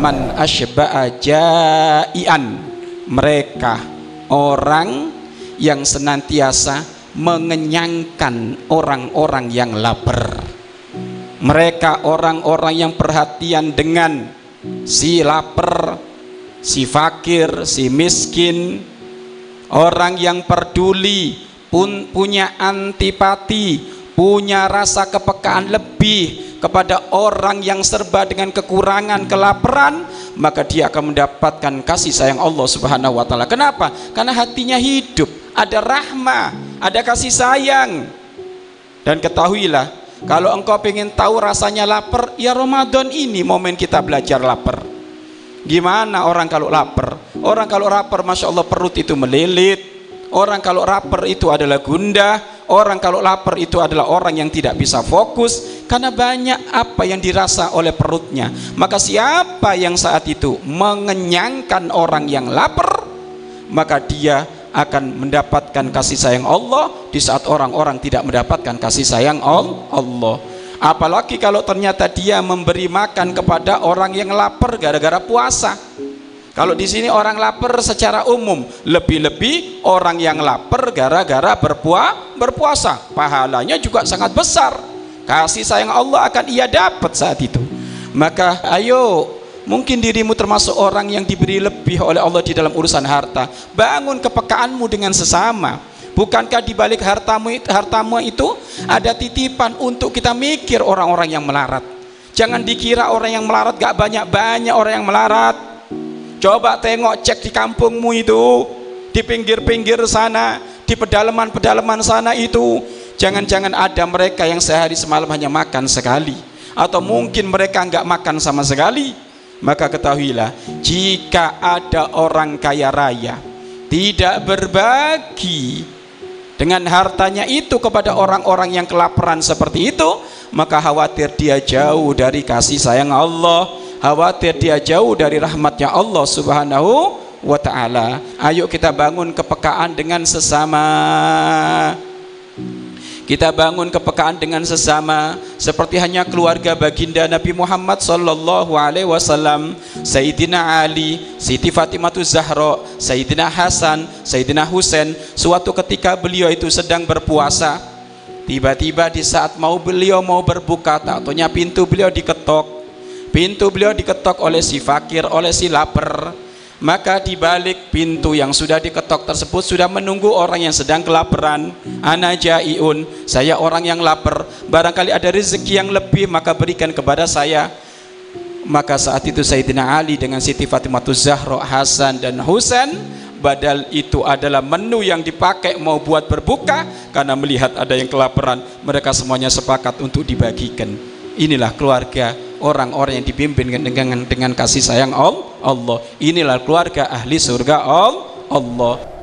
man asyba'a jai'an. Mereka orang yang senantiasa mengenyangkan orang-orang yang lapar. Mereka orang-orang yang perhatian dengan si lapar si fakir si miskin. Orang yang peduli pun punya antipati punya rasa kepekaan lebih kepada orang yang serba dengan kekurangan kelaparan maka dia akan mendapatkan kasih sayang Allah Subhanahu wa taala. Kenapa? Karena hatinya hidup, ada rahmah, ada kasih sayang. Dan ketahuilah, kalau engkau ingin tahu rasanya lapar, ya Ramadan ini momen kita belajar lapar. Gimana orang kalau lapar? Orang kalau lapar, masya Allah perut itu melilit. Orang kalau lapar itu adalah gundah Orang kalau lapar itu adalah orang yang tidak bisa fokus karena banyak apa yang dirasa oleh perutnya. Maka siapa yang saat itu mengenyangkan orang yang lapar, maka dia akan mendapatkan kasih sayang Allah di saat orang-orang tidak mendapatkan kasih sayang Allah. Apalagi kalau ternyata dia memberi makan kepada orang yang lapar gara-gara puasa. Kalau di sini orang lapar secara umum, lebih-lebih orang yang lapar gara-gara berpuasa, berpuasa, pahalanya juga sangat besar. Kasih sayang Allah akan ia dapat saat itu. Maka ayo Mungkin dirimu termasuk orang yang diberi lebih oleh Allah di dalam urusan harta. Bangun kepekaanmu dengan sesama. Bukankah di balik hartamu, hartamu itu ada titipan untuk kita mikir orang-orang yang melarat. Jangan dikira orang yang melarat gak banyak-banyak orang yang melarat Coba tengok cek di kampungmu itu, di pinggir-pinggir sana, di pedalaman-pedalaman sana itu, jangan-jangan ada mereka yang sehari semalam hanya makan sekali, atau mungkin mereka nggak makan sama sekali. Maka ketahuilah, jika ada orang kaya raya tidak berbagi dengan hartanya itu kepada orang-orang yang kelaparan seperti itu, maka khawatir dia jauh dari kasih sayang Allah khawatir dia jauh dari rahmatnya Allah subhanahu wa ta'ala. Ayo kita bangun kepekaan dengan sesama. Kita bangun kepekaan dengan sesama. Seperti hanya keluarga baginda Nabi Muhammad sallallahu alaihi wasallam Sayyidina Ali Siti Fatimah Zahra Sayyidina Hasan Sayyidina Husain. Suatu ketika beliau itu sedang berpuasa tiba-tiba di saat mau beliau mau berbuka tak pintu beliau diketok Pintu beliau diketok oleh si fakir, oleh si lapar. Maka di balik pintu yang sudah diketok tersebut sudah menunggu orang yang sedang kelaparan. Ana jaiun, saya orang yang lapar. Barangkali ada rezeki yang lebih maka berikan kepada saya. Maka saat itu Sayyidina Ali dengan Siti Fatimah Zahra, Hasan dan Husain badal itu adalah menu yang dipakai mau buat berbuka karena melihat ada yang kelaparan mereka semuanya sepakat untuk dibagikan inilah keluarga orang-orang yang dipimpin dengan dengan kasih sayang Allah. Inilah keluarga ahli surga Allah.